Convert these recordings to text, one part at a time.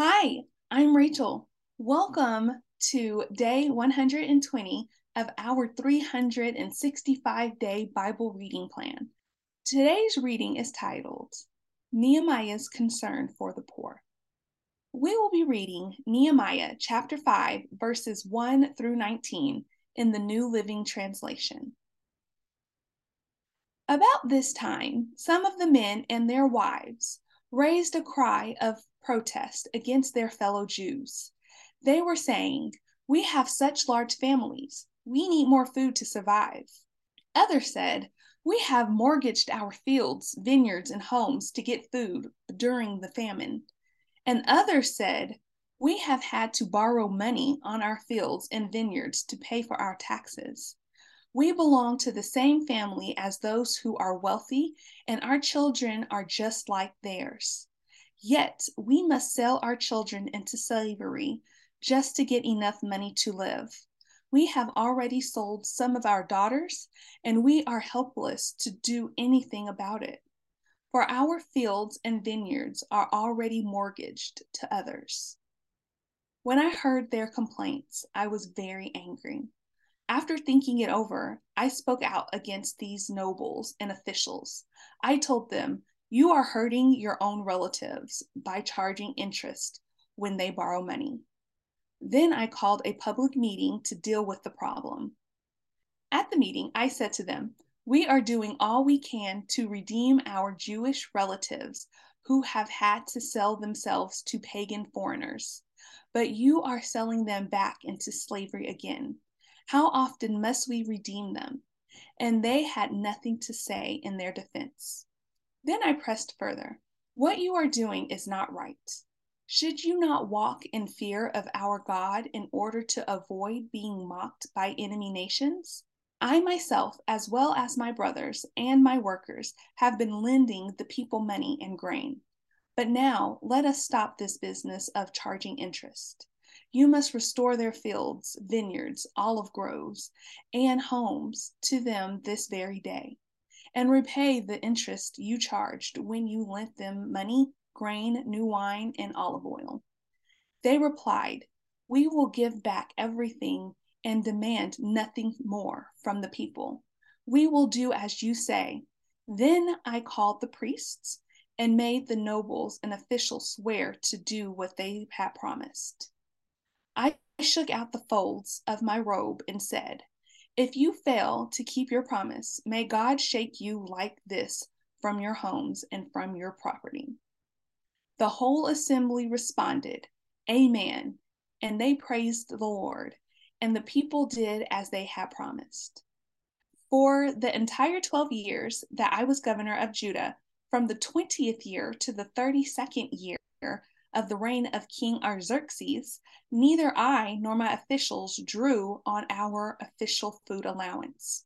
Hi, I'm Rachel. Welcome to day 120 of our 365 day Bible reading plan. Today's reading is titled Nehemiah's Concern for the Poor. We will be reading Nehemiah chapter 5, verses 1 through 19 in the New Living Translation. About this time, some of the men and their wives raised a cry of protest against their fellow Jews. They were saying, We have such large families. We need more food to survive. Others said, We have mortgaged our fields, vineyards, and homes to get food during the famine. And others said, We have had to borrow money on our fields and vineyards to pay for our taxes. We belong to the same family as those who are wealthy, and our children are just like theirs. Yet we must sell our children into slavery just to get enough money to live. We have already sold some of our daughters, and we are helpless to do anything about it. For our fields and vineyards are already mortgaged to others. When I heard their complaints, I was very angry. After thinking it over, I spoke out against these nobles and officials. I told them, you are hurting your own relatives by charging interest when they borrow money. Then I called a public meeting to deal with the problem. At the meeting, I said to them, We are doing all we can to redeem our Jewish relatives who have had to sell themselves to pagan foreigners, but you are selling them back into slavery again. How often must we redeem them? And they had nothing to say in their defense. Then I pressed further. What you are doing is not right. Should you not walk in fear of our God in order to avoid being mocked by enemy nations? I myself, as well as my brothers and my workers, have been lending the people money and grain. But now let us stop this business of charging interest. You must restore their fields, vineyards, olive groves, and homes to them this very day and repay the interest you charged when you lent them money, grain, new wine, and olive oil. They replied, We will give back everything and demand nothing more from the people. We will do as you say. Then I called the priests and made the nobles and officials swear to do what they had promised. I shook out the folds of my robe and said, if you fail to keep your promise, may God shake you like this from your homes and from your property. The whole assembly responded, Amen, and they praised the Lord, and the people did as they had promised. For the entire 12 years that I was governor of Judah, from the 20th year to the 32nd year of the reign of King Artaxerxes, neither I nor my officials drew on our official food allowance.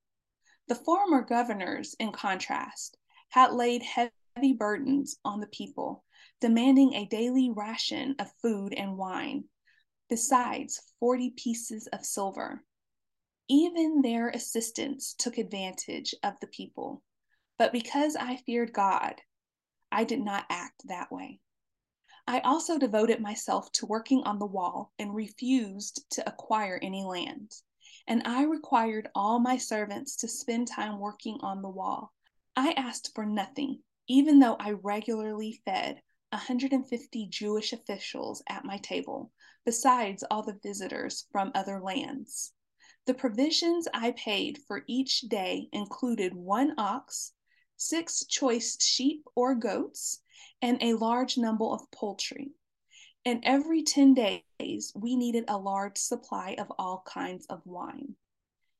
The former governors, in contrast, had laid heavy burdens on the people, demanding a daily ration of food and wine, besides 40 pieces of silver. Even their assistants took advantage of the people. But because I feared God, I did not act that way. I also devoted myself to working on the wall and refused to acquire any land. And I required all my servants to spend time working on the wall. I asked for nothing, even though I regularly fed 150 Jewish officials at my table, besides all the visitors from other lands. The provisions I paid for each day included one ox, six choice sheep or goats, and a large number of poultry. And every 10 days, we needed a large supply of all kinds of wine.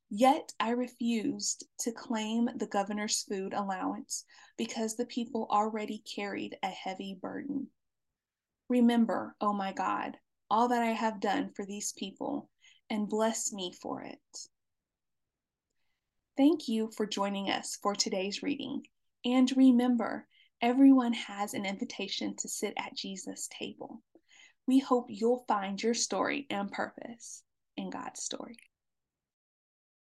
Yet I refused to claim the governor's food allowance because the people already carried a heavy burden. Remember, O oh my God, all that I have done for these people, and bless me for it. Thank you for joining us for today's reading. And remember, Everyone has an invitation to sit at Jesus' table. We hope you'll find your story and purpose in God's story.